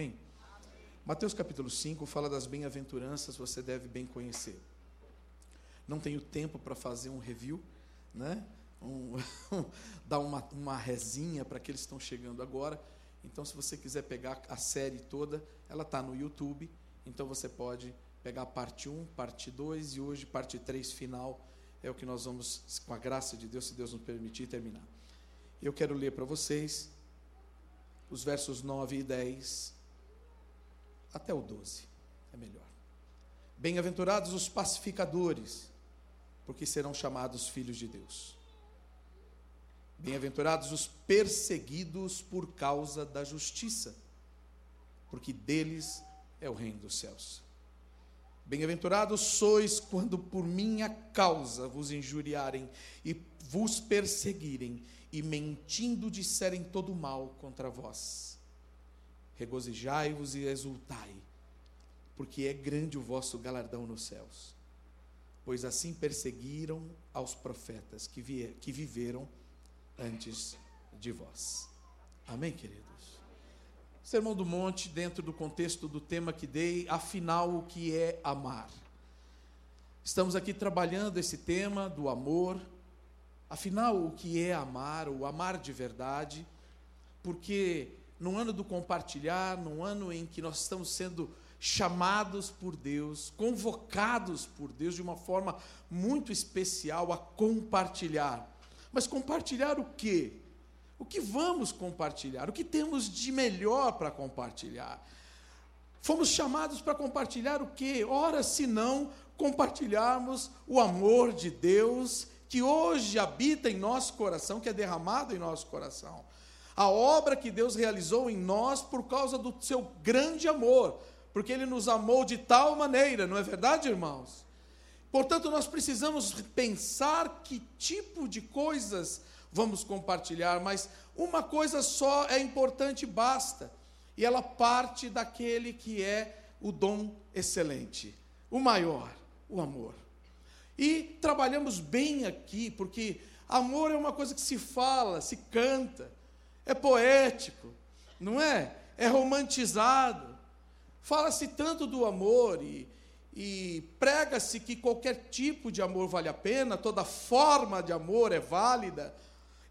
amém? Mateus capítulo 5 fala das bem-aventuranças, você deve bem conhecer. Não tenho tempo para fazer um review, né? Um, dar uma, uma resinha para aqueles que estão chegando agora. Então, se você quiser pegar a série toda, ela está no YouTube. Então, você pode pegar parte 1, parte 2 e hoje parte 3 final. É o que nós vamos, com a graça de Deus, se Deus nos permitir, terminar. Eu quero ler para vocês os versos 9 e 10 até o 12. É melhor. Bem-aventurados os pacificadores, porque serão chamados filhos de Deus. Bem-aventurados os perseguidos por causa da justiça, porque deles é o reino dos céus. Bem-aventurados sois quando por minha causa vos injuriarem e vos perseguirem e mentindo disserem todo mal contra vós. Regozijai-vos e exultai, porque é grande o vosso galardão nos céus. Pois assim perseguiram aos profetas que, vier, que viveram antes de vós. Amém, queridos? Sermão do Monte, dentro do contexto do tema que dei, afinal, o que é amar? Estamos aqui trabalhando esse tema do amor. Afinal, o que é amar, o amar de verdade? Porque no ano do compartilhar, no ano em que nós estamos sendo chamados por Deus, convocados por Deus de uma forma muito especial a compartilhar mas compartilhar o quê? O que vamos compartilhar? O que temos de melhor para compartilhar? Fomos chamados para compartilhar o quê? Ora, se não compartilharmos o amor de Deus que hoje habita em nosso coração, que é derramado em nosso coração. A obra que Deus realizou em nós por causa do seu grande amor, porque Ele nos amou de tal maneira, não é verdade, irmãos? Portanto, nós precisamos pensar que tipo de coisas vamos compartilhar, mas uma coisa só é importante e basta, e ela parte daquele que é o dom excelente, o maior, o amor. E trabalhamos bem aqui, porque amor é uma coisa que se fala, se canta, é poético, não é? É romantizado. Fala-se tanto do amor e e prega-se que qualquer tipo de amor vale a pena, toda forma de amor é válida.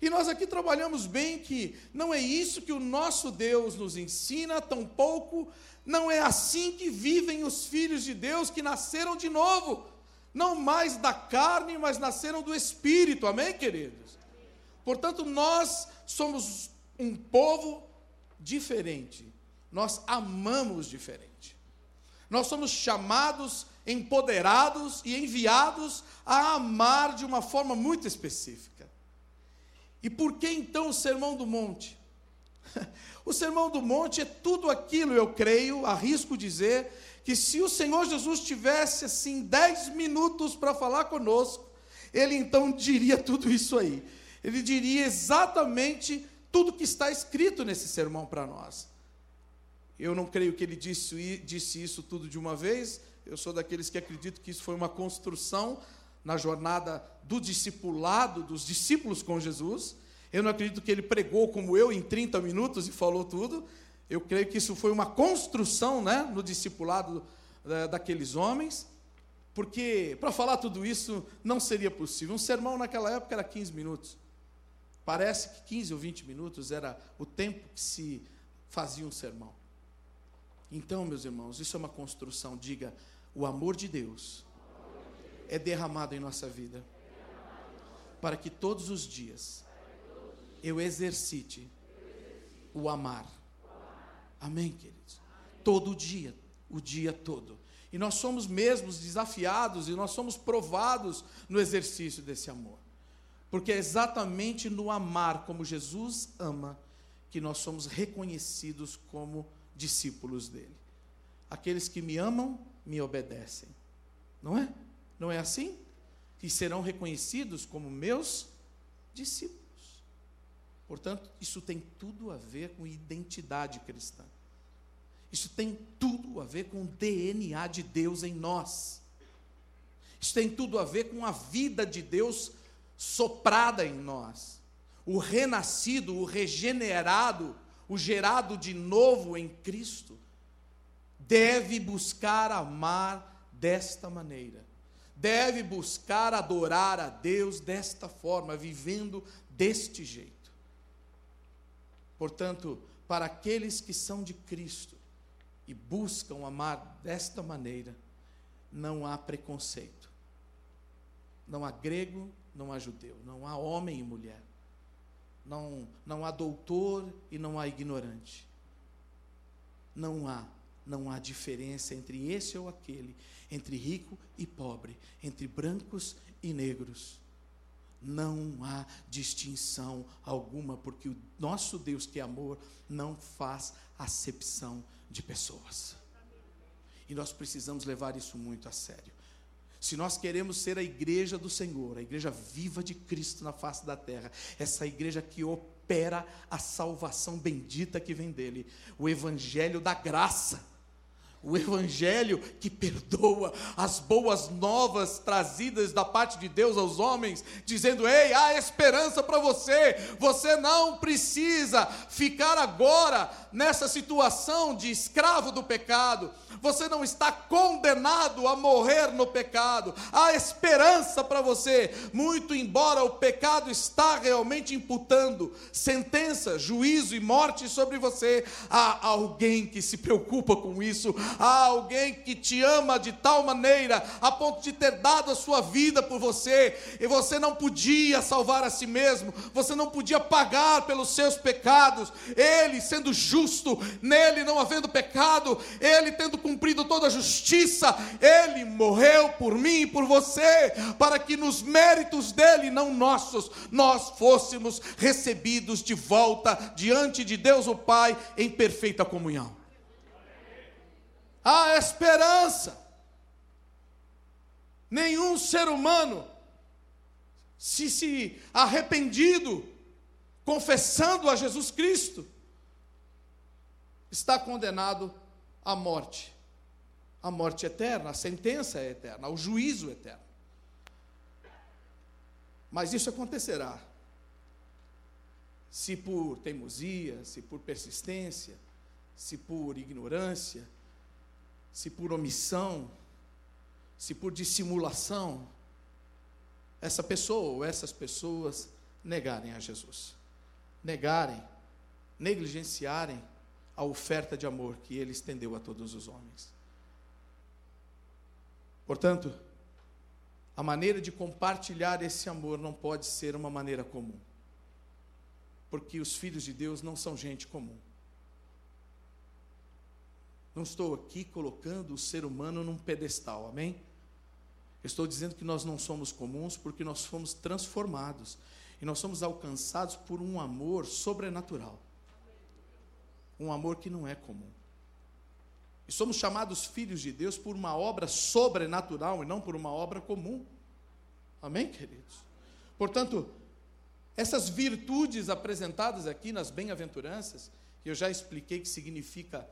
E nós aqui trabalhamos bem que não é isso que o nosso Deus nos ensina, tampouco não é assim que vivem os filhos de Deus que nasceram de novo, não mais da carne, mas nasceram do Espírito, amém, queridos? Portanto, nós somos um povo diferente, nós amamos diferente. Nós somos chamados, empoderados e enviados a amar de uma forma muito específica. E por que então o Sermão do Monte? O Sermão do Monte é tudo aquilo, eu creio, arrisco dizer, que se o Senhor Jesus tivesse assim dez minutos para falar conosco, ele então diria tudo isso aí. Ele diria exatamente tudo que está escrito nesse sermão para nós. Eu não creio que ele disse, disse isso tudo de uma vez. Eu sou daqueles que acredito que isso foi uma construção na jornada do discipulado, dos discípulos com Jesus. Eu não acredito que ele pregou como eu em 30 minutos e falou tudo. Eu creio que isso foi uma construção né, no discipulado daqueles homens, porque para falar tudo isso não seria possível. Um sermão naquela época era 15 minutos. Parece que 15 ou 20 minutos era o tempo que se fazia um sermão. Então, meus irmãos, isso é uma construção. Diga: o amor de Deus é derramado em nossa vida para que todos os dias eu exercite o amar. Amém, queridos? Todo dia, o dia todo. E nós somos mesmos desafiados e nós somos provados no exercício desse amor. Porque é exatamente no amar como Jesus ama que nós somos reconhecidos como discípulos dele. Aqueles que me amam, me obedecem. Não é? Não é assim? E serão reconhecidos como meus discípulos. Portanto, isso tem tudo a ver com identidade cristã. Isso tem tudo a ver com o DNA de Deus em nós. Isso tem tudo a ver com a vida de Deus soprada em nós. O renascido, o regenerado, o gerado de novo em Cristo, deve buscar amar desta maneira, deve buscar adorar a Deus desta forma, vivendo deste jeito. Portanto, para aqueles que são de Cristo e buscam amar desta maneira, não há preconceito. Não há grego, não há judeu, não há homem e mulher. Não, não há doutor e não há ignorante. Não há, não há diferença entre esse ou aquele, entre rico e pobre, entre brancos e negros. Não há distinção alguma, porque o nosso Deus, que é amor, não faz acepção de pessoas. E nós precisamos levar isso muito a sério. Se nós queremos ser a igreja do Senhor, a igreja viva de Cristo na face da terra, essa igreja que opera a salvação bendita que vem dele, o evangelho da graça, o Evangelho que perdoa, as boas novas trazidas da parte de Deus aos homens, dizendo: ei, há esperança para você, você não precisa ficar agora nessa situação de escravo do pecado, você não está condenado a morrer no pecado, há esperança para você, muito embora o pecado está realmente imputando sentença, juízo e morte sobre você, há alguém que se preocupa com isso, há alguém que te ama de tal maneira, a ponto de ter dado a sua vida por você, e você não podia salvar a si mesmo, você não podia pagar pelos seus pecados, ele sendo justo, nele não havendo pecado, ele tendo cumprido toda a justiça, ele morreu por mim e por você, para que nos méritos dele, não nossos, nós fôssemos recebidos de volta diante de Deus o Pai em perfeita comunhão há esperança. Nenhum ser humano, se se arrependido, confessando a Jesus Cristo, está condenado à morte. A morte eterna, a sentença é eterna, o juízo eterno. Mas isso acontecerá se por teimosia, se por persistência, se por ignorância, se por omissão, se por dissimulação, essa pessoa ou essas pessoas negarem a Jesus, negarem, negligenciarem a oferta de amor que ele estendeu a todos os homens. Portanto, a maneira de compartilhar esse amor não pode ser uma maneira comum, porque os filhos de Deus não são gente comum. Não estou aqui colocando o ser humano num pedestal, amém? Estou dizendo que nós não somos comuns porque nós fomos transformados e nós somos alcançados por um amor sobrenatural. Um amor que não é comum. E somos chamados filhos de Deus por uma obra sobrenatural e não por uma obra comum. Amém, queridos? Portanto, essas virtudes apresentadas aqui nas bem-aventuranças, que eu já expliquei que significa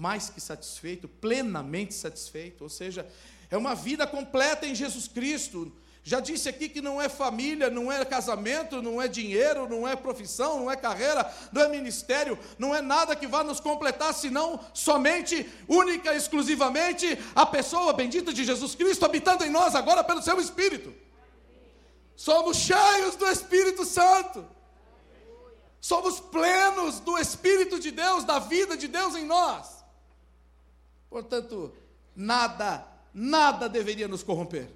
mais que satisfeito, plenamente satisfeito, ou seja, é uma vida completa em Jesus Cristo. Já disse aqui que não é família, não é casamento, não é dinheiro, não é profissão, não é carreira, não é ministério, não é nada que vá nos completar, senão somente, única, exclusivamente, a pessoa bendita de Jesus Cristo habitando em nós agora pelo seu Espírito. Somos cheios do Espírito Santo. Somos plenos do Espírito de Deus, da vida de Deus em nós. Portanto, nada, nada deveria nos corromper.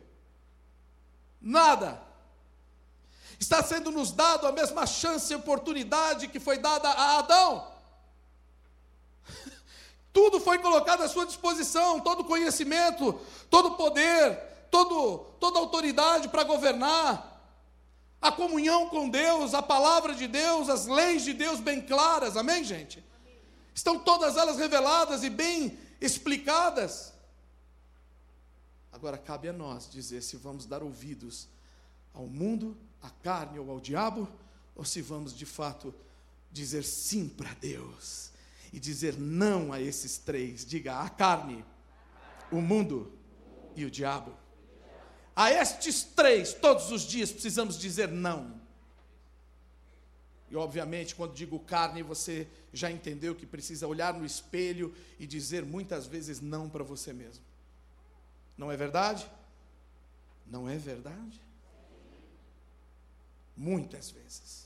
Nada. Está sendo nos dado a mesma chance e oportunidade que foi dada a Adão. Tudo foi colocado à sua disposição, todo conhecimento, todo poder, todo, toda autoridade para governar. A comunhão com Deus, a palavra de Deus, as leis de Deus bem claras, amém, gente? Estão todas elas reveladas e bem explicadas. Agora cabe a nós dizer se vamos dar ouvidos ao mundo, à carne ou ao diabo, ou se vamos de fato dizer sim para Deus e dizer não a esses três. Diga a carne, o mundo e o diabo. A estes três, todos os dias precisamos dizer não. E obviamente, quando digo carne, você já entendeu que precisa olhar no espelho e dizer muitas vezes não para você mesmo. Não é verdade? Não é verdade? Muitas vezes.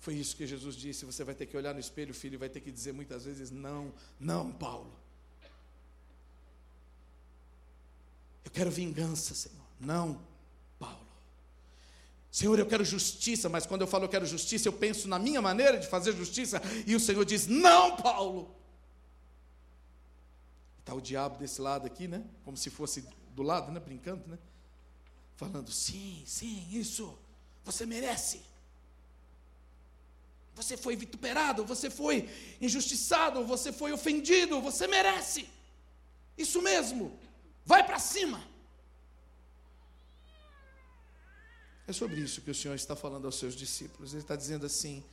Foi isso que Jesus disse. Você vai ter que olhar no espelho, filho, e vai ter que dizer muitas vezes: não, não, Paulo. Eu quero vingança, Senhor. Não. Senhor, eu quero justiça, mas quando eu falo eu quero justiça, eu penso na minha maneira de fazer justiça, e o Senhor diz: não, Paulo. Está o diabo desse lado aqui, né? Como se fosse do lado, né? Brincando, né? Falando, sim, sim, isso, você merece. Você foi vituperado, você foi injustiçado, você foi ofendido, você merece. Isso mesmo. Vai para cima. É sobre isso que o Senhor está falando aos seus discípulos. Ele está dizendo assim: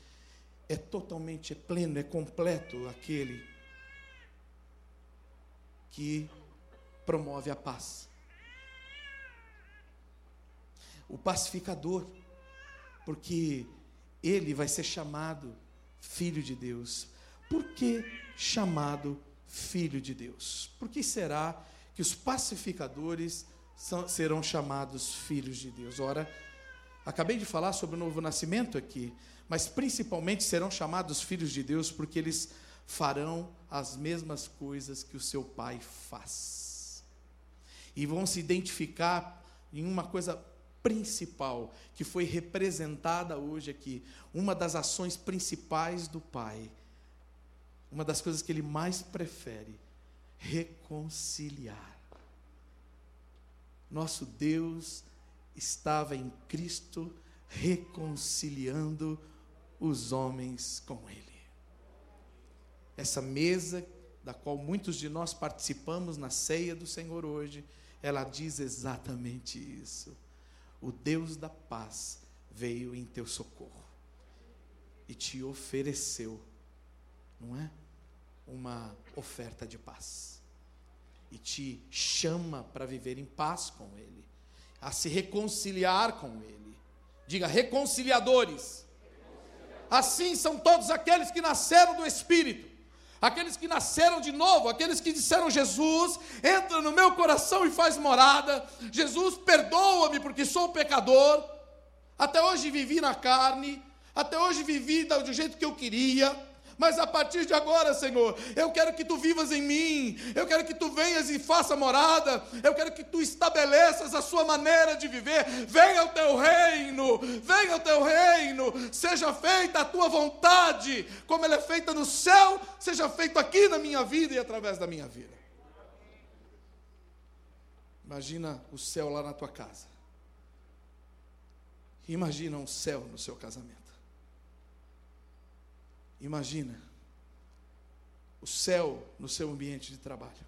é totalmente, é pleno, é completo aquele que promove a paz. O pacificador, porque ele vai ser chamado filho de Deus. Por que chamado filho de Deus? Por que será que os pacificadores são, serão chamados filhos de Deus? Ora, acabei de falar sobre o novo nascimento aqui, mas principalmente serão chamados filhos de Deus porque eles farão as mesmas coisas que o seu pai faz. E vão se identificar em uma coisa principal que foi representada hoje aqui, uma das ações principais do pai, uma das coisas que ele mais prefere, reconciliar. Nosso Deus estava em Cristo reconciliando os homens com Ele. Essa mesa, da qual muitos de nós participamos na ceia do Senhor hoje, ela diz exatamente isso. O Deus da paz veio em teu socorro e te ofereceu, não é? Uma oferta de paz. E te chama para viver em paz com Ele, a se reconciliar com Ele. Diga, reconciliadores. Assim são todos aqueles que nasceram do Espírito aqueles que nasceram de novo, aqueles que disseram: Jesus, entra no meu coração e faz morada. Jesus, perdoa-me porque sou pecador. Até hoje vivi na carne, até hoje vivi do jeito que eu queria. Mas a partir de agora, Senhor, eu quero que tu vivas em mim, eu quero que tu venhas e faça morada, eu quero que tu estabeleças a sua maneira de viver. Venha o teu reino, venha o teu reino, seja feita a tua vontade, como ela é feita no céu, seja feito aqui na minha vida e através da minha vida. Imagina o céu lá na tua casa. Imagina um céu no seu casamento. Imagina o céu no seu ambiente de trabalho.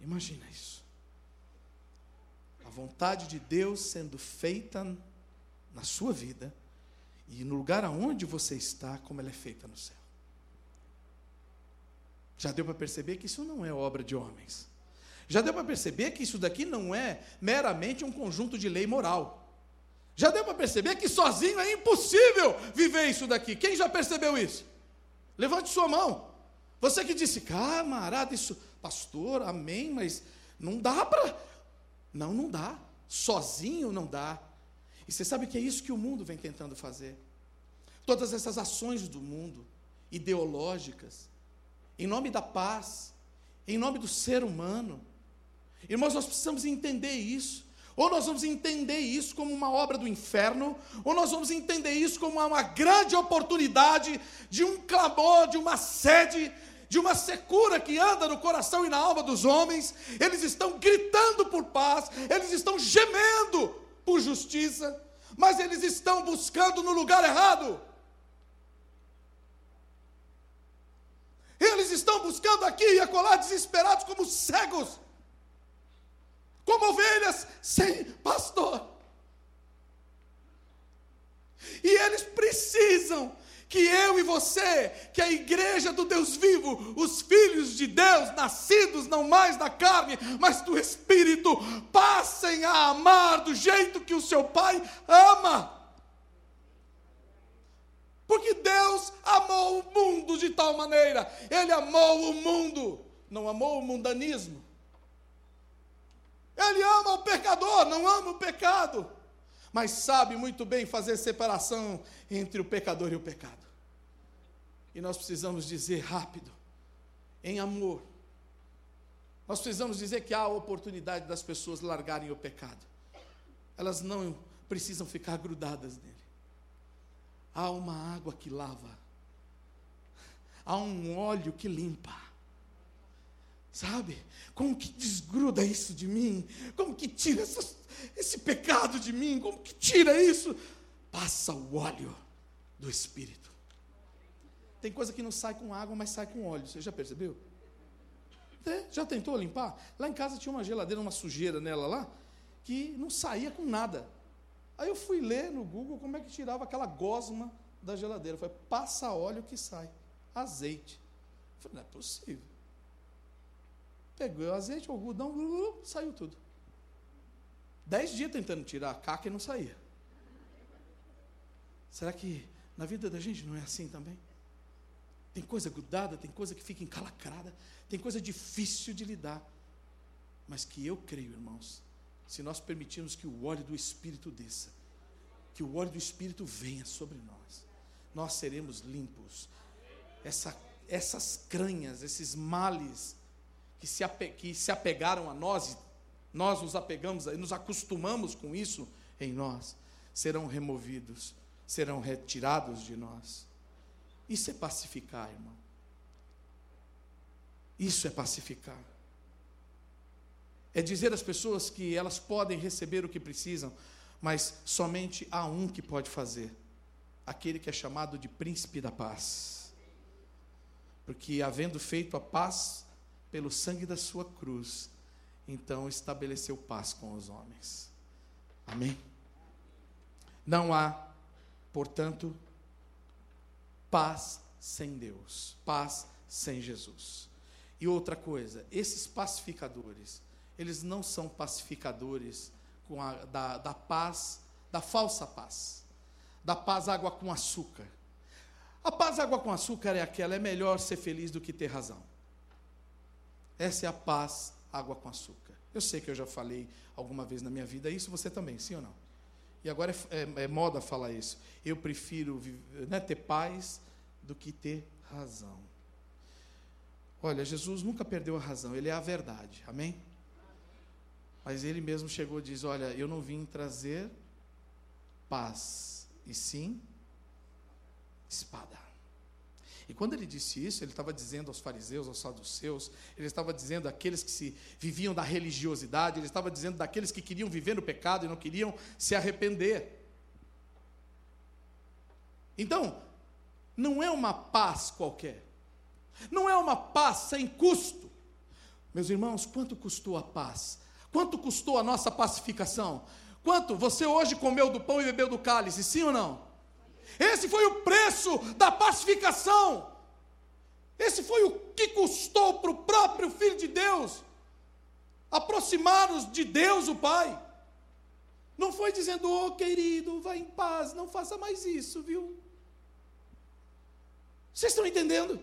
Imagina isso. A vontade de Deus sendo feita na sua vida e no lugar aonde você está, como ela é feita no céu. Já deu para perceber que isso não é obra de homens. Já deu para perceber que isso daqui não é meramente um conjunto de lei moral. Já deu para perceber que sozinho é impossível viver isso daqui. Quem já percebeu isso? Levante sua mão. Você que disse, camarada, isso, pastor, amém, mas não dá para. Não, não dá. Sozinho não dá. E você sabe que é isso que o mundo vem tentando fazer. Todas essas ações do mundo, ideológicas, em nome da paz, em nome do ser humano. Irmãos, nós precisamos entender isso. Ou nós vamos entender isso como uma obra do inferno, ou nós vamos entender isso como uma grande oportunidade de um clamor, de uma sede, de uma secura que anda no coração e na alma dos homens. Eles estão gritando por paz, eles estão gemendo por justiça, mas eles estão buscando no lugar errado. Eles estão buscando aqui e acolá desesperados como cegos como ovelhas sem pastor. E eles precisam que eu e você, que a igreja do Deus vivo, os filhos de Deus, nascidos não mais da carne, mas do Espírito, passem a amar do jeito que o seu Pai ama. Porque Deus amou o mundo de tal maneira, Ele amou o mundo, não amou o mundanismo. Ele ama o pecador, não ama o pecado, mas sabe muito bem fazer separação entre o pecador e o pecado. E nós precisamos dizer rápido, em amor. Nós precisamos dizer que há a oportunidade das pessoas largarem o pecado. Elas não precisam ficar grudadas nele. Há uma água que lava. Há um óleo que limpa. Sabe? Como que desgruda isso de mim? Como que tira esse pecado de mim? Como que tira isso? Passa o óleo do Espírito. Tem coisa que não sai com água, mas sai com óleo. Você já percebeu? É, já tentou limpar? Lá em casa tinha uma geladeira, uma sujeira nela lá, que não saía com nada. Aí eu fui ler no Google como é que tirava aquela gosma da geladeira. Foi passa óleo que sai, azeite. Eu falei, não é possível. Peguei o azeite, o algodão, saiu tudo. Dez dias tentando tirar a caca e não saía. Será que na vida da gente não é assim também? Tem coisa grudada, tem coisa que fica encalacrada, tem coisa difícil de lidar. Mas que eu creio, irmãos, se nós permitirmos que o óleo do Espírito desça, que o óleo do Espírito venha sobre nós, nós seremos limpos. Essa, essas cranhas, esses males que se, ape, que se apegaram a nós, nós nos apegamos, nos acostumamos com isso em nós, serão removidos, serão retirados de nós. Isso é pacificar, irmão. Isso é pacificar é dizer às pessoas que elas podem receber o que precisam, mas somente há um que pode fazer, aquele que é chamado de príncipe da paz. Porque havendo feito a paz pelo sangue da sua cruz, então estabeleceu paz com os homens. Amém? Não há, portanto, paz sem Deus, paz sem Jesus. E outra coisa, esses pacificadores, eles não são pacificadores a, da, da paz, da falsa paz, da paz água com açúcar. A paz água com açúcar é aquela, é melhor ser feliz do que ter razão. Essa é a paz água com açúcar. Eu sei que eu já falei alguma vez na minha vida isso, você também, sim ou não? E agora é, é, é moda falar isso. Eu prefiro né, ter paz do que ter razão. Olha, Jesus nunca perdeu a razão, ele é a verdade, amém? Mas ele mesmo chegou e diz: Olha, eu não vim trazer paz, e sim espada. E quando ele disse isso, ele estava dizendo aos fariseus, aos saduceus, ele estava dizendo àqueles que se viviam da religiosidade, ele estava dizendo daqueles que queriam viver no pecado e não queriam se arrepender. Então, não é uma paz qualquer, não é uma paz sem custo. Meus irmãos, quanto custou a paz Quanto custou a nossa pacificação? Quanto? Você hoje comeu do pão e bebeu do cálice, sim ou não? Esse foi o preço da pacificação. Esse foi o que custou para o próprio Filho de Deus aproximar-nos de Deus, o Pai. Não foi dizendo, ô oh, querido, vá em paz, não faça mais isso, viu? Vocês estão entendendo?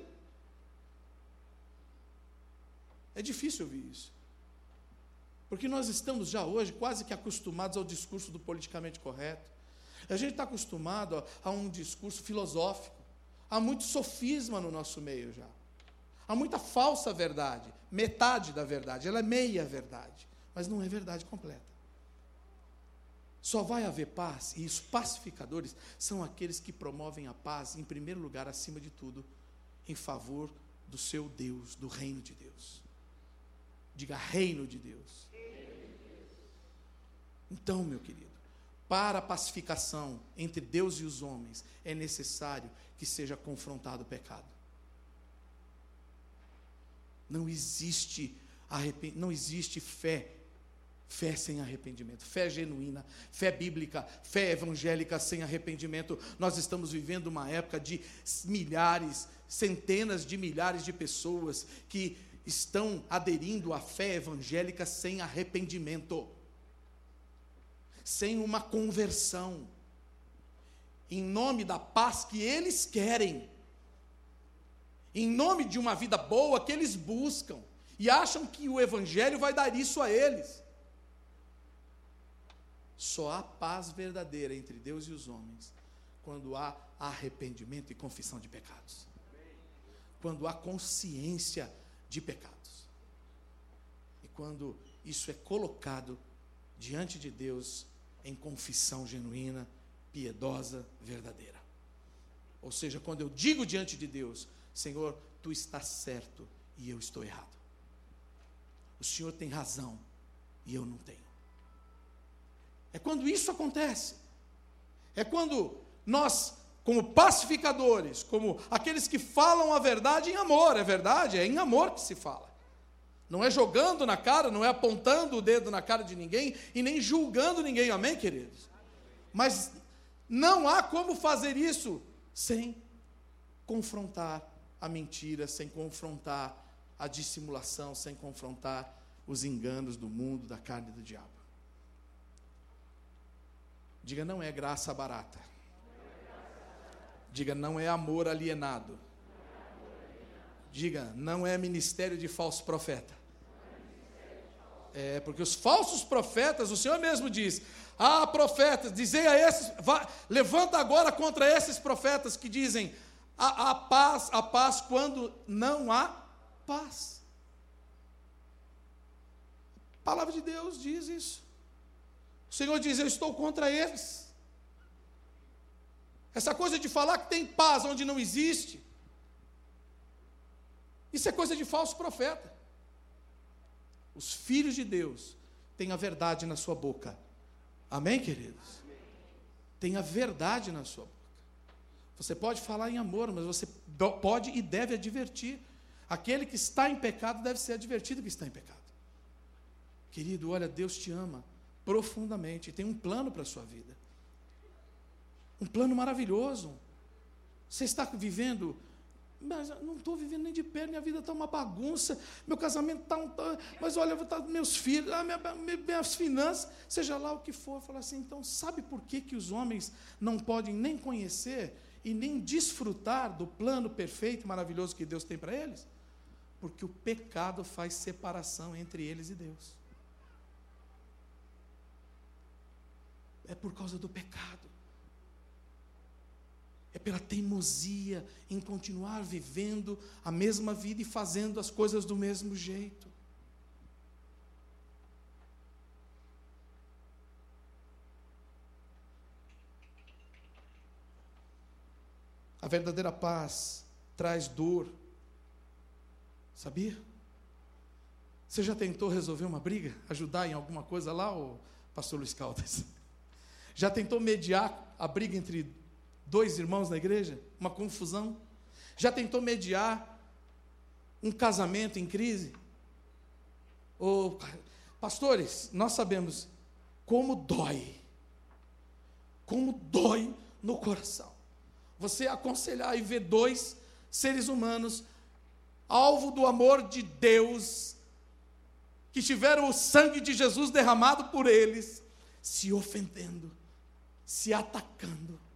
É difícil ouvir isso. Porque nós estamos já hoje quase que acostumados ao discurso do politicamente correto. A gente está acostumado a, a um discurso filosófico. Há muito sofisma no nosso meio já. Há muita falsa verdade, metade da verdade, ela é meia verdade, mas não é verdade completa. Só vai haver paz, e os pacificadores são aqueles que promovem a paz, em primeiro lugar, acima de tudo, em favor do seu Deus, do reino de Deus. Diga reino de Deus. Então, meu querido, para a pacificação entre Deus e os homens, é necessário que seja confrontado o pecado. Não existe não existe fé Fé sem arrependimento, fé genuína, fé bíblica, fé evangélica sem arrependimento. Nós estamos vivendo uma época de milhares, centenas de milhares de pessoas que estão aderindo à fé evangélica sem arrependimento sem uma conversão. em nome da paz que eles querem, em nome de uma vida boa que eles buscam, e acham que o Evangelho vai dar isso a eles. Só há paz verdadeira entre Deus e os homens quando há arrependimento e confissão de pecados. Quando há consciência de pecados. E quando isso é colocado diante de Deus em confissão genuína, piedosa, verdadeira. Ou seja, quando eu digo diante de Deus, Senhor, tu estás certo e eu estou errado. O Senhor tem razão e eu não tenho. É quando isso acontece. É quando nós, como pacificadores, como aqueles que falam a verdade em amor, é verdade, é em amor que se fala. Não é jogando na cara, não é apontando o dedo na cara de ninguém e nem julgando ninguém, amém, queridos? Mas não há como fazer isso sem confrontar a mentira, sem confrontar a dissimulação, sem confrontar os enganos do mundo, da carne e do diabo. Diga, não é graça barata. Diga, não é amor alienado. Diga, não é ministério de falso profeta. É, porque os falsos profetas, o Senhor mesmo diz: Ah, profetas, dizei a esses, vá, levanta agora contra esses profetas que dizem: a, a paz, a paz quando não há paz. A palavra de Deus diz isso. O Senhor diz: Eu estou contra eles. Essa coisa de falar que tem paz onde não existe, isso é coisa de falso profeta. Os filhos de Deus têm a verdade na sua boca. Amém, queridos? Tem a verdade na sua boca. Você pode falar em amor, mas você pode e deve advertir. Aquele que está em pecado deve ser advertido que está em pecado. Querido, olha, Deus te ama profundamente e tem um plano para a sua vida. Um plano maravilhoso. Você está vivendo, mas não estou vivendo nem de pé, minha vida está uma bagunça, meu casamento está um. Tá, mas olha, tá, meus filhos, ah, minha, minhas finanças, seja lá o que for. Fala assim, então, sabe por que, que os homens não podem nem conhecer e nem desfrutar do plano perfeito e maravilhoso que Deus tem para eles? Porque o pecado faz separação entre eles e Deus. É por causa do pecado é pela teimosia em continuar vivendo a mesma vida e fazendo as coisas do mesmo jeito. A verdadeira paz traz dor. Sabia? Você já tentou resolver uma briga? Ajudar em alguma coisa lá, o pastor Luiz Caldas? Já tentou mediar a briga entre dois irmãos na igreja? Uma confusão? Já tentou mediar um casamento em crise? Ou, pastores, nós sabemos como dói, como dói no coração. Você aconselhar e ver dois seres humanos, alvo do amor de Deus, que tiveram o sangue de Jesus derramado por eles, se ofendendo, se atacando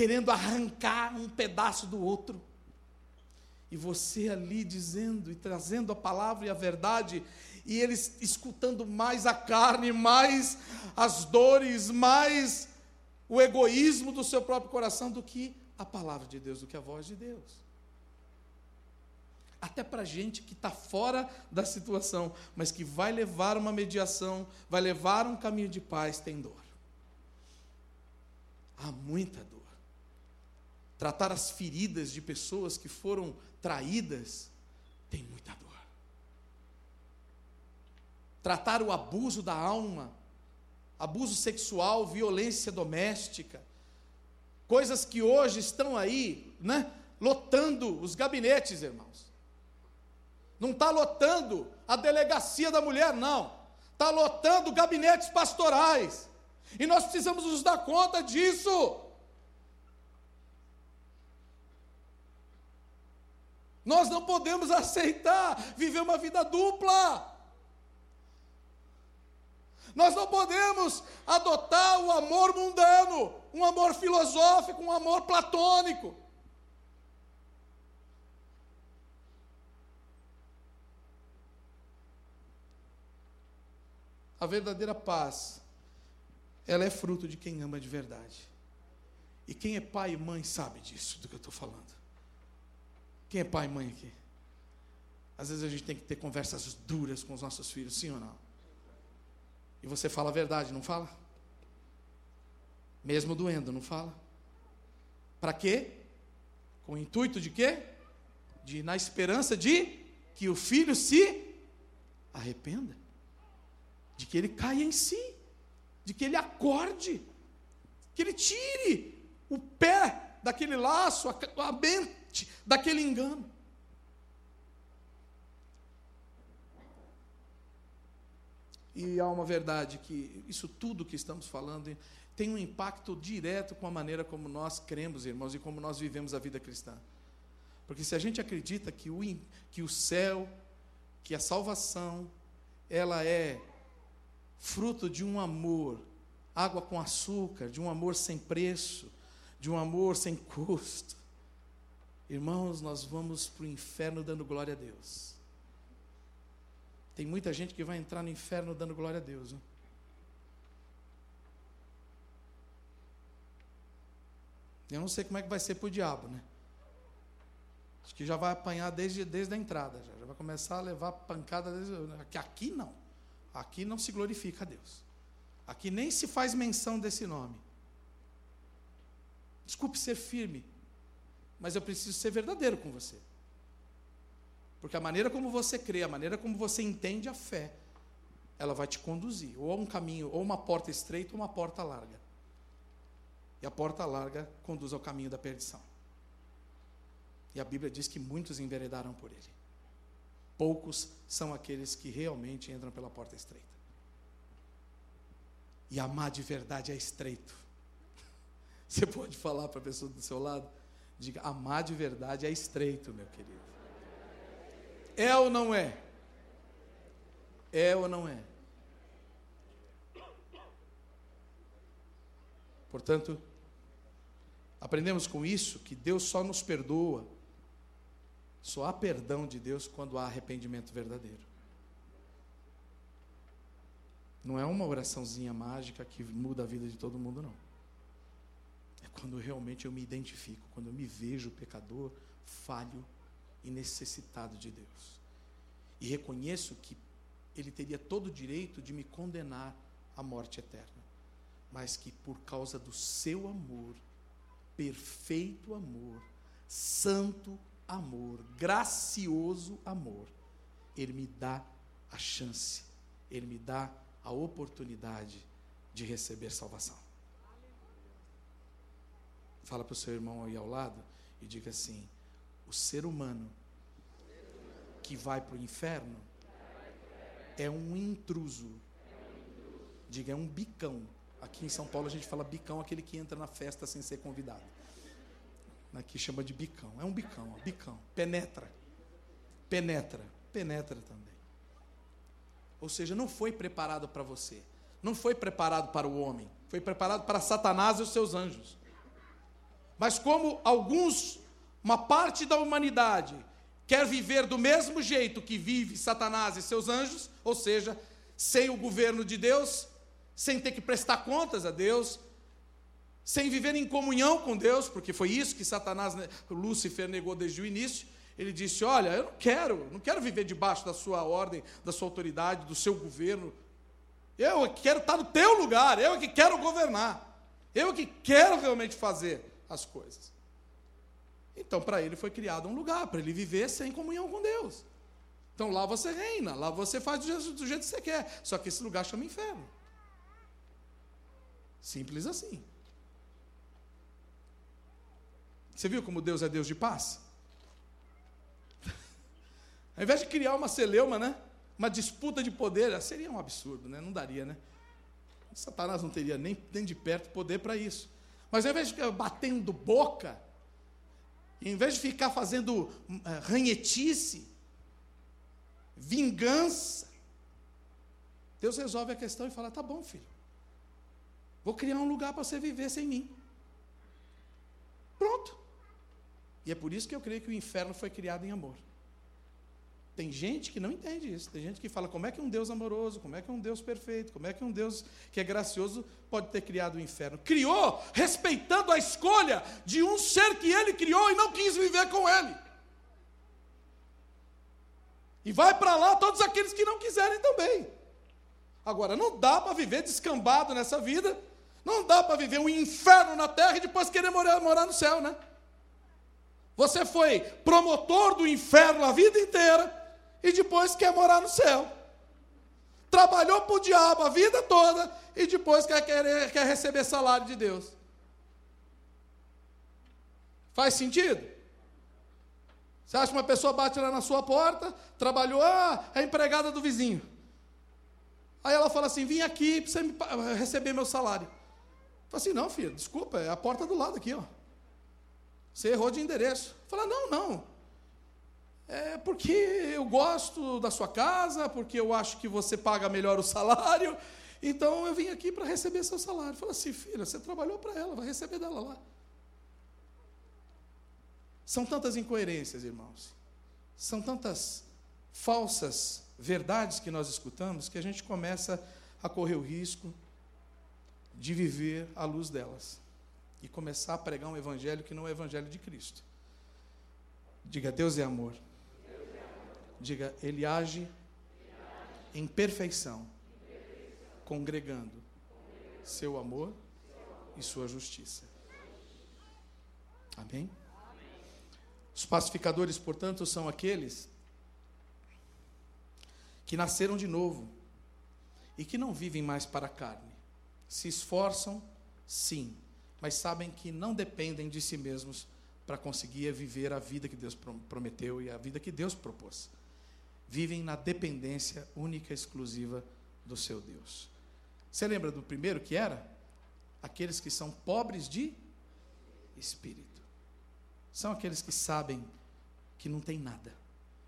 querendo arrancar um pedaço do outro. E você ali dizendo e trazendo a palavra e a verdade, e eles escutando mais a carne, mais as dores, mais o egoísmo do seu próprio coração do que a palavra de Deus, do que a voz de Deus. Até para gente que está fora da situação, mas que vai levar uma mediação, vai levar um caminho de paz, tem dor. Há muita dor tratar as feridas de pessoas que foram traídas, tem muita dor. Tratar o abuso da alma, abuso sexual, violência doméstica, coisas que hoje estão aí, né, lotando os gabinetes, irmãos. Não está lotando a delegacia da mulher, não. Está lotando gabinetes pastorais. E nós precisamos nos dar conta disso. Nós não podemos aceitar viver uma vida dupla. Nós não podemos adotar o amor mundano, um amor filosófico, um amor platônico. A verdadeira paz, ela é fruto de quem ama de verdade. E quem é pai e mãe sabe disso, do que eu estou falando. Quem é pai e mãe aqui? Às vezes a gente tem que ter conversas duras com os nossos filhos, sim ou não? E você fala a verdade, não fala? Mesmo doendo, não fala? Para quê? Com o intuito de quê? De na esperança de que o filho se arrependa de que ele caia em si, de que ele acorde, que ele tire o pé daquele laço, a daquele engano. E há uma verdade que isso tudo que estamos falando tem um impacto direto com a maneira como nós cremos, irmãos, e como nós vivemos a vida cristã. Porque se a gente acredita que o, que o céu, que a salvação, ela é fruto de um amor, água com açúcar, de um amor sem preço, de um amor sem custo. Irmãos, nós vamos para o inferno dando glória a Deus. Tem muita gente que vai entrar no inferno dando glória a Deus. Né? Eu não sei como é que vai ser para o diabo, né? Acho que já vai apanhar desde, desde a entrada, já, já vai começar a levar pancada desde. Aqui, aqui não. Aqui não se glorifica a Deus. Aqui nem se faz menção desse nome. Desculpe ser firme, mas eu preciso ser verdadeiro com você. Porque a maneira como você crê, a maneira como você entende a fé, ela vai te conduzir ou a um caminho, ou uma porta estreita ou uma porta larga. E a porta larga conduz ao caminho da perdição. E a Bíblia diz que muitos enveredaram por ele. Poucos são aqueles que realmente entram pela porta estreita. E amar de verdade é estreito. Você pode falar para a pessoa do seu lado? Diga: amar de verdade é estreito, meu querido. É ou não é? É ou não é? Portanto, aprendemos com isso que Deus só nos perdoa só há perdão de Deus quando há arrependimento verdadeiro. Não é uma oraçãozinha mágica que muda a vida de todo mundo, não. Quando realmente eu me identifico, quando eu me vejo pecador, falho e necessitado de Deus. E reconheço que Ele teria todo o direito de me condenar à morte eterna, mas que por causa do seu amor, perfeito amor, santo amor, gracioso amor, Ele me dá a chance, Ele me dá a oportunidade de receber salvação. Fala para o seu irmão aí ao lado e diga assim: o ser humano que vai para o inferno é um intruso. Diga, é um bicão. Aqui em São Paulo a gente fala bicão, aquele que entra na festa sem ser convidado. Aqui chama de bicão. É um bicão, ó, bicão. Penetra. Penetra. Penetra também. Ou seja, não foi preparado para você. Não foi preparado para o homem. Foi preparado para Satanás e os seus anjos. Mas como alguns, uma parte da humanidade, quer viver do mesmo jeito que vive Satanás e seus anjos, ou seja, sem o governo de Deus, sem ter que prestar contas a Deus, sem viver em comunhão com Deus, porque foi isso que Satanás, né, Lúcifer negou desde o início. Ele disse: Olha, eu não quero, não quero viver debaixo da sua ordem, da sua autoridade, do seu governo. Eu quero estar no teu lugar, eu que quero governar, eu que quero realmente fazer as coisas. Então, para ele foi criado um lugar, para ele viver sem comunhão com Deus. Então lá você reina, lá você faz do jeito, do jeito que você quer. Só que esse lugar chama inferno. Simples assim. Você viu como Deus é Deus de paz? Ao invés de criar uma celeuma, né? Uma disputa de poder, seria um absurdo, né? Não daria, né? Satanás não teria nem, nem de perto poder para isso. Mas ao invés de ficar batendo boca, em vez de ficar fazendo uh, ranhetice, vingança, Deus resolve a questão e fala: tá bom, filho. Vou criar um lugar para você viver sem mim. Pronto. E é por isso que eu creio que o inferno foi criado em amor. Tem gente que não entende isso. Tem gente que fala como é que um Deus amoroso, como é que um Deus perfeito, como é que um Deus que é gracioso pode ter criado o inferno. Criou respeitando a escolha de um ser que ele criou e não quis viver com ele. E vai para lá todos aqueles que não quiserem também. Agora, não dá para viver descambado nessa vida. Não dá para viver um inferno na terra e depois querer morar, morar no céu, né? Você foi promotor do inferno a vida inteira e depois quer morar no céu. Trabalhou para o diabo a vida toda e depois quer, quer, quer receber salário de Deus. Faz sentido? Você acha que uma pessoa bate lá na sua porta, trabalhou, ah, é empregada do vizinho. Aí ela fala assim: vim aqui para você receber meu salário. Fala assim: não, filho, desculpa, é a porta do lado aqui, ó. Você errou de endereço. Fala: não, não. É porque eu gosto da sua casa, porque eu acho que você paga melhor o salário. Então eu vim aqui para receber seu salário. Fala assim, filha, você trabalhou para ela, vai receber dela lá. São tantas incoerências, irmãos. São tantas falsas verdades que nós escutamos que a gente começa a correr o risco de viver à luz delas e começar a pregar um evangelho que não é o evangelho de Cristo. Diga, Deus é amor. Diga, Ele age em perfeição, congregando seu amor e sua justiça. Amém? Os pacificadores, portanto, são aqueles que nasceram de novo e que não vivem mais para a carne. Se esforçam, sim, mas sabem que não dependem de si mesmos para conseguir viver a vida que Deus prometeu e a vida que Deus propôs. Vivem na dependência única e exclusiva do seu Deus. Você lembra do primeiro que era? Aqueles que são pobres de espírito. São aqueles que sabem que não tem nada.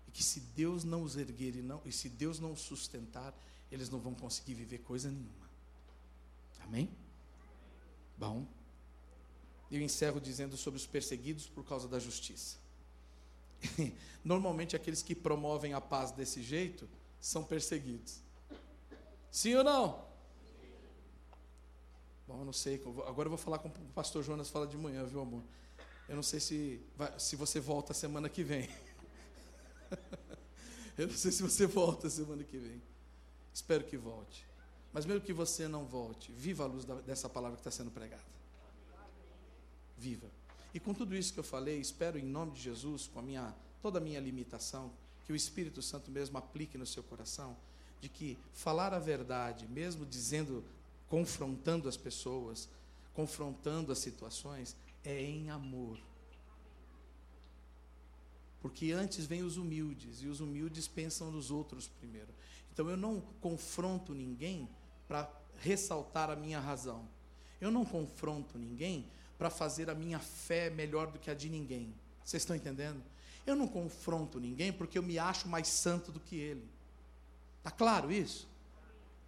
E que se Deus não os erguer e, não, e se Deus não os sustentar, eles não vão conseguir viver coisa nenhuma. Amém? Bom. Eu encerro dizendo sobre os perseguidos por causa da justiça. Normalmente aqueles que promovem a paz desse jeito são perseguidos. Sim ou não? Bom, eu não sei. Agora eu vou falar com o pastor Jonas fala de manhã, viu, amor? Eu não sei se, vai, se você volta semana que vem. Eu não sei se você volta semana que vem. Espero que volte. Mas mesmo que você não volte, viva a luz da, dessa palavra que está sendo pregada. Viva. E com tudo isso que eu falei, espero em nome de Jesus, com a minha, toda a minha limitação, que o Espírito Santo mesmo aplique no seu coração, de que falar a verdade, mesmo dizendo, confrontando as pessoas, confrontando as situações, é em amor. Porque antes vem os humildes, e os humildes pensam nos outros primeiro. Então eu não confronto ninguém para ressaltar a minha razão. Eu não confronto ninguém para fazer a minha fé melhor do que a de ninguém. Vocês estão entendendo? Eu não confronto ninguém porque eu me acho mais santo do que ele. Está claro isso?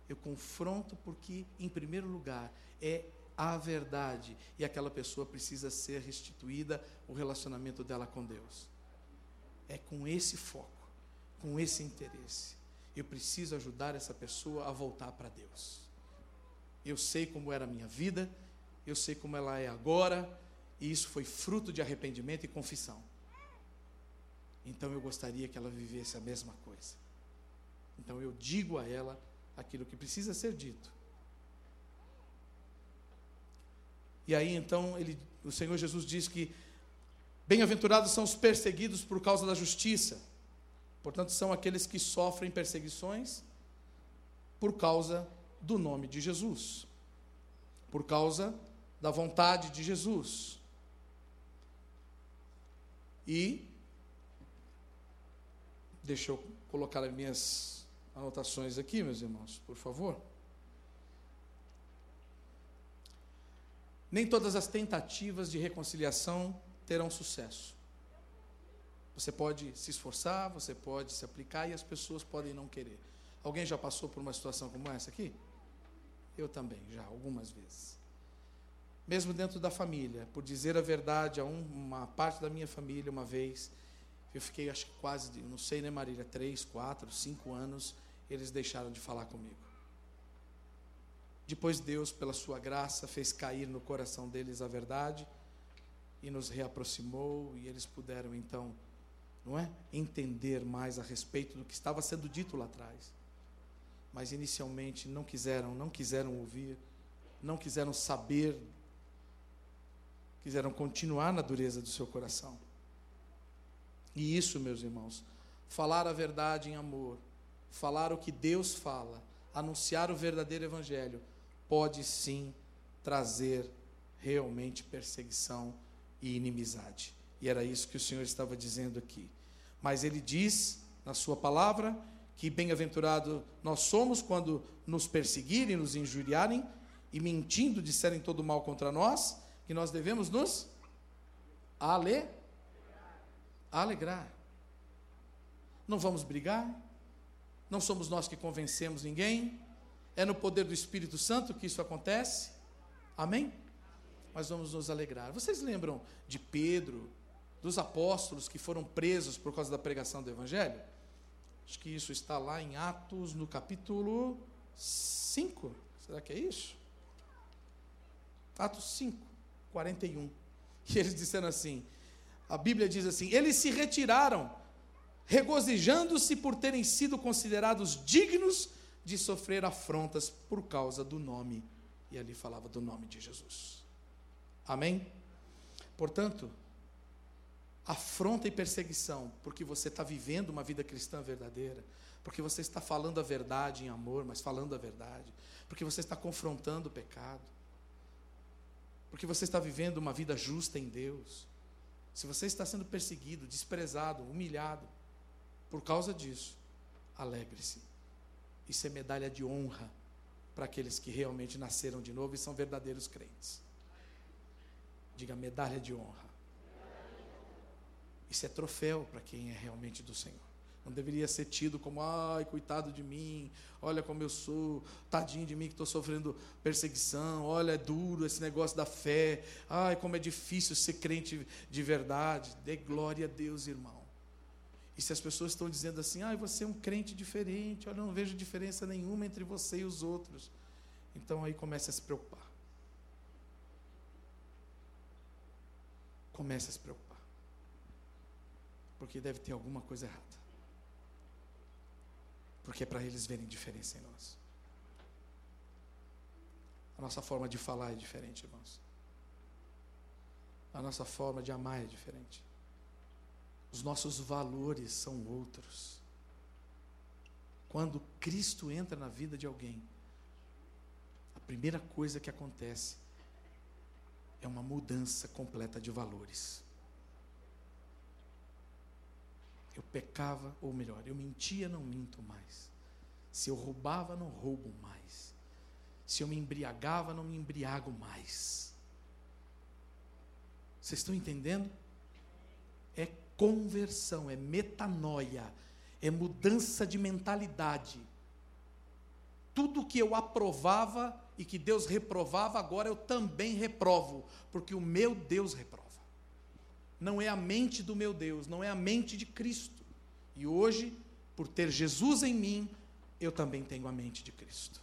Eu confronto porque, em primeiro lugar, é a verdade e aquela pessoa precisa ser restituída o relacionamento dela com Deus. É com esse foco, com esse interesse. Eu preciso ajudar essa pessoa a voltar para Deus. Eu sei como era a minha vida, eu sei como ela é agora, e isso foi fruto de arrependimento e confissão. Então eu gostaria que ela vivesse a mesma coisa. Então eu digo a ela aquilo que precisa ser dito E aí então ele, o Senhor Jesus diz que bem-aventurados são os perseguidos por causa da justiça. Portanto, são aqueles que sofrem perseguições por causa do nome de Jesus, por causa da vontade de Jesus. E deixa eu colocar as minhas anotações aqui, meus irmãos, por favor. Nem todas as tentativas de reconciliação terão sucesso. Você pode se esforçar, você pode se aplicar e as pessoas podem não querer. Alguém já passou por uma situação como essa aqui? Eu também, já, algumas vezes. Mesmo dentro da família, por dizer a verdade a um, uma parte da minha família, uma vez, eu fiquei, acho que quase, não sei, né, Marília, três, quatro, cinco anos, eles deixaram de falar comigo. Depois Deus, pela sua graça, fez cair no coração deles a verdade e nos reaproximou e eles puderam então, não é, entender mais a respeito do que estava sendo dito lá atrás. Mas inicialmente não quiseram, não quiseram ouvir, não quiseram saber, quiseram continuar na dureza do seu coração. E isso, meus irmãos, falar a verdade em amor, falar o que Deus fala, anunciar o verdadeiro evangelho, pode sim trazer realmente perseguição e inimizade. E era isso que o Senhor estava dizendo aqui. Mas ele diz na sua palavra que bem-aventurado nós somos quando nos perseguirem, nos injuriarem e mentindo disserem todo mal contra nós, que nós devemos nos ale alegrar. Não vamos brigar, não somos nós que convencemos ninguém, é no poder do Espírito Santo que isso acontece. Amém? Mas vamos nos alegrar. Vocês lembram de Pedro, dos apóstolos que foram presos por causa da pregação do Evangelho? Acho que isso está lá em Atos, no capítulo 5. Será que é isso? Atos 5, 41. E eles disseram assim: a Bíblia diz assim: eles se retiraram, regozijando-se por terem sido considerados dignos de sofrer afrontas por causa do nome. E ali falava do nome de Jesus. Amém? Portanto, afronta e perseguição, porque você está vivendo uma vida cristã verdadeira, porque você está falando a verdade em amor, mas falando a verdade, porque você está confrontando o pecado, porque você está vivendo uma vida justa em Deus. Se você está sendo perseguido, desprezado, humilhado, por causa disso, alegre-se. Isso é medalha de honra para aqueles que realmente nasceram de novo e são verdadeiros crentes. Diga medalha de honra. Isso é troféu para quem é realmente do Senhor. Não deveria ser tido como, ai, coitado de mim, olha como eu sou, tadinho de mim que estou sofrendo perseguição, olha, é duro esse negócio da fé, ai, como é difícil ser crente de verdade. Dê glória a Deus, irmão. E se as pessoas estão dizendo assim, ah, você é um crente diferente, olha, eu não vejo diferença nenhuma entre você e os outros. Então aí comece a se preocupar. Comece a se preocupar. Porque deve ter alguma coisa errada. Porque é para eles verem diferença em nós. A nossa forma de falar é diferente, irmãos. A nossa forma de amar é diferente. Os nossos valores são outros. Quando Cristo entra na vida de alguém, a primeira coisa que acontece é uma mudança completa de valores. Eu pecava, ou melhor, eu mentia, não minto mais. Se eu roubava, não roubo mais. Se eu me embriagava, não me embriago mais. Vocês estão entendendo? É conversão, é metanoia, é mudança de mentalidade. Tudo que eu aprovava e que Deus reprovava, agora eu também reprovo, porque o meu Deus reprova. Não é a mente do meu Deus, não é a mente de Cristo. E hoje, por ter Jesus em mim, eu também tenho a mente de Cristo.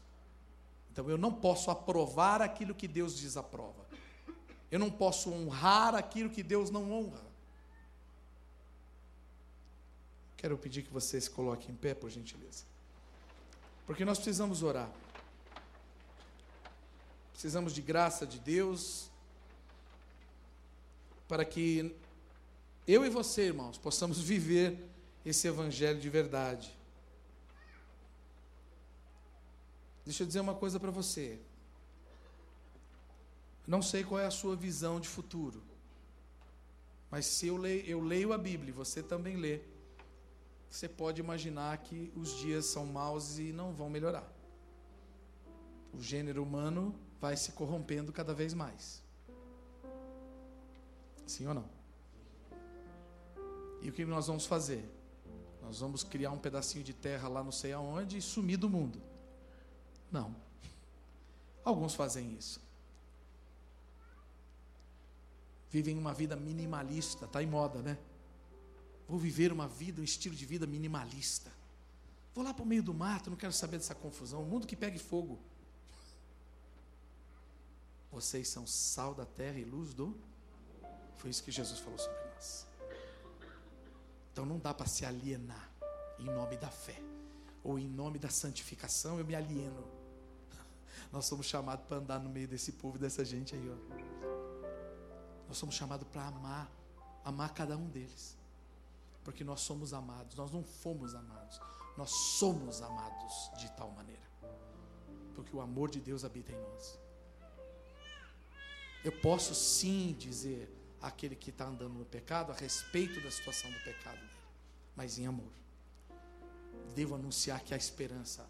Então eu não posso aprovar aquilo que Deus desaprova. Eu não posso honrar aquilo que Deus não honra. Quero pedir que você se coloque em pé, por gentileza. Porque nós precisamos orar. Precisamos de graça de Deus para que eu e você, irmãos, possamos viver esse evangelho de verdade. Deixa eu dizer uma coisa para você. Não sei qual é a sua visão de futuro. Mas se eu leio, eu leio a Bíblia você também lê, você pode imaginar que os dias são maus e não vão melhorar. O gênero humano vai se corrompendo cada vez mais. Sim ou não? E o que nós vamos fazer? Nós vamos criar um pedacinho de terra lá não sei aonde e sumir do mundo. Não. Alguns fazem isso. Vivem uma vida minimalista, está em moda, né? Vou viver uma vida, um estilo de vida minimalista. Vou lá para o meio do mato, não quero saber dessa confusão. O mundo que pegue fogo. Vocês são sal da terra e luz do. Foi isso que Jesus falou sobre nós. Então não dá para se alienar em nome da fé ou em nome da santificação. Eu me alieno. Nós somos chamados para andar no meio desse povo, dessa gente aí, ó. Nós somos chamados para amar, amar cada um deles, porque nós somos amados. Nós não fomos amados, nós somos amados de tal maneira, porque o amor de Deus habita em nós. Eu posso sim dizer àquele que está andando no pecado a respeito da situação do pecado dele, mas em amor. Devo anunciar que há esperança,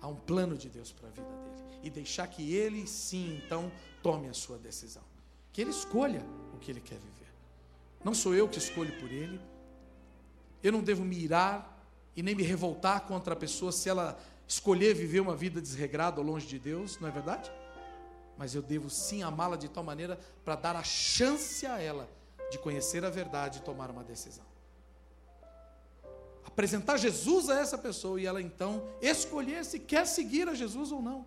há um plano de Deus para a vida dele e deixar que ele sim então tome a sua decisão, que ele escolha o que ele quer viver. Não sou eu que escolho por ele. Eu não devo me irar e nem me revoltar contra a pessoa se ela escolher viver uma vida desregrada ou longe de Deus, não é verdade? Mas eu devo sim amá-la de tal maneira para dar a chance a ela de conhecer a verdade e tomar uma decisão. Apresentar Jesus a essa pessoa e ela então escolher se quer seguir a Jesus ou não.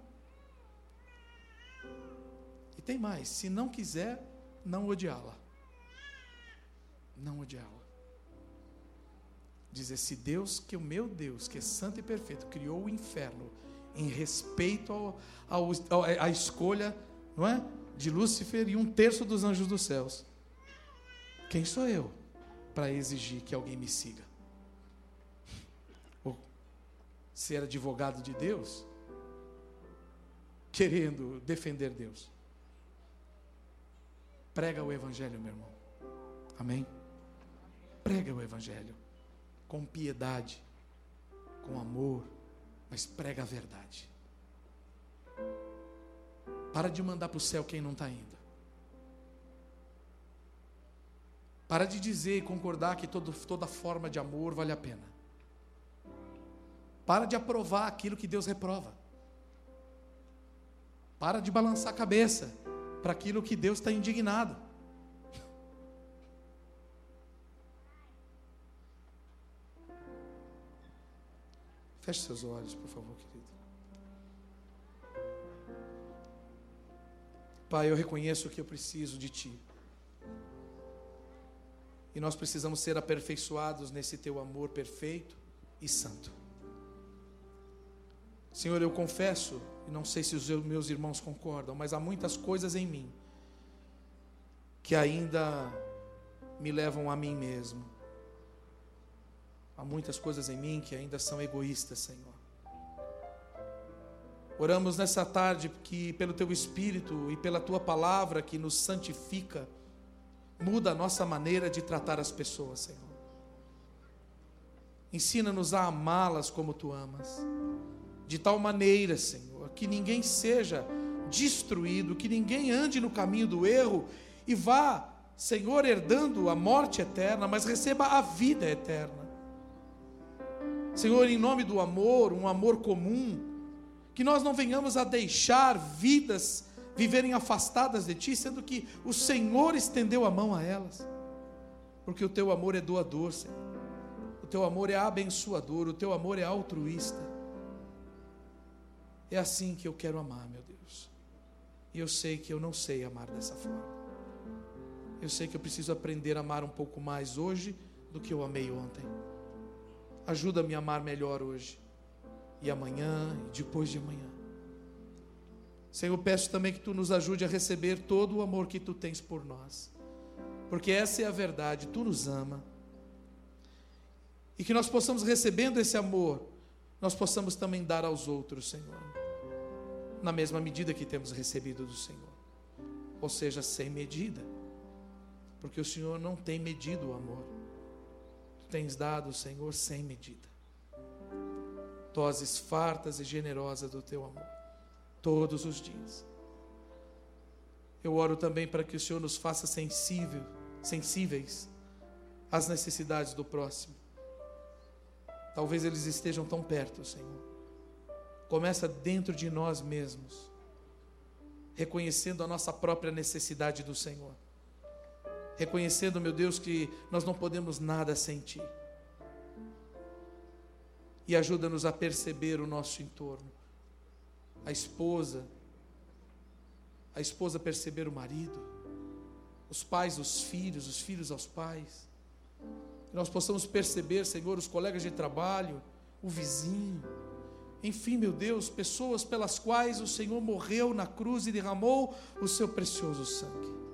E tem mais: se não quiser, não odiá-la. Não odiá-la. Dizer: se Deus, que o meu Deus, que é santo e perfeito, criou o inferno em respeito ao, ao, ao, à escolha não é? de Lúcifer e um terço dos anjos dos céus. Quem sou eu para exigir que alguém me siga? Ou ser advogado de Deus, querendo defender Deus. Prega o Evangelho, meu irmão. Amém? Prega o Evangelho com piedade, com amor mas prega a verdade. Para de mandar para o céu quem não está indo. Para de dizer e concordar que todo, toda forma de amor vale a pena. Para de aprovar aquilo que Deus reprova. Para de balançar a cabeça para aquilo que Deus está indignado. Feche seus olhos, por favor, querido. Pai, eu reconheço que eu preciso de Ti. E nós precisamos ser aperfeiçoados nesse Teu amor perfeito e santo. Senhor, eu confesso, e não sei se os meus irmãos concordam, mas há muitas coisas em mim que ainda me levam a mim mesmo Há muitas coisas em mim que ainda são egoístas, Senhor. Oramos nessa tarde que, pelo Teu Espírito e pela Tua palavra que nos santifica, muda a nossa maneira de tratar as pessoas, Senhor. Ensina-nos a amá-las como Tu amas, de tal maneira, Senhor, que ninguém seja destruído, que ninguém ande no caminho do erro e vá, Senhor, herdando a morte eterna, mas receba a vida eterna. Senhor, em nome do amor, um amor comum, que nós não venhamos a deixar vidas viverem afastadas de Ti, sendo que o Senhor estendeu a mão a elas, porque o Teu amor é doador, Senhor, o Teu amor é abençoador, o Teu amor é altruísta. É assim que eu quero amar, meu Deus, e eu sei que eu não sei amar dessa forma, eu sei que eu preciso aprender a amar um pouco mais hoje do que eu amei ontem. Ajuda-me a amar melhor hoje, e amanhã, e depois de amanhã. Senhor, peço também que tu nos ajude a receber todo o amor que tu tens por nós, porque essa é a verdade, tu nos ama. E que nós possamos, recebendo esse amor, nós possamos também dar aos outros, Senhor, na mesma medida que temos recebido do Senhor, ou seja, sem medida, porque o Senhor não tem medido o amor tens dado, Senhor, sem medida. Doses fartas e generosas do teu amor, todos os dias. Eu oro também para que o Senhor nos faça sensível, sensíveis às necessidades do próximo. Talvez eles estejam tão perto, Senhor. Começa dentro de nós mesmos, reconhecendo a nossa própria necessidade do Senhor. Reconhecendo, meu Deus, que nós não podemos nada sem Ti. E ajuda-nos a perceber o nosso entorno. A esposa, a esposa perceber o marido, os pais, os filhos, os filhos aos pais. Que nós possamos perceber, Senhor, os colegas de trabalho, o vizinho. Enfim, meu Deus, pessoas pelas quais o Senhor morreu na cruz e derramou o seu precioso sangue.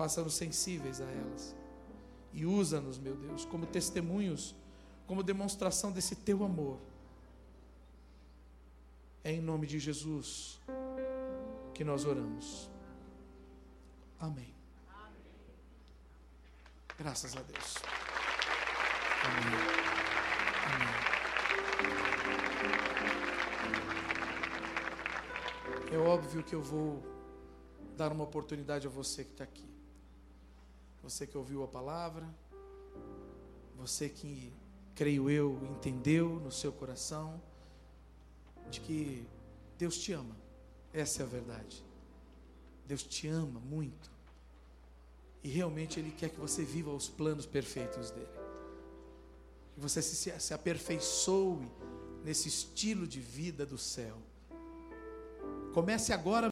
Faça-nos sensíveis a elas. E usa-nos, meu Deus, como testemunhos, como demonstração desse teu amor. É em nome de Jesus que nós oramos. Amém. Graças a Deus. Amém. É óbvio que eu vou dar uma oportunidade a você que está aqui. Você que ouviu a palavra, você que, creio eu, entendeu no seu coração de que Deus te ama. Essa é a verdade. Deus te ama muito. E realmente Ele quer que você viva os planos perfeitos dele. Que você se, se aperfeiçoe nesse estilo de vida do céu. Comece agora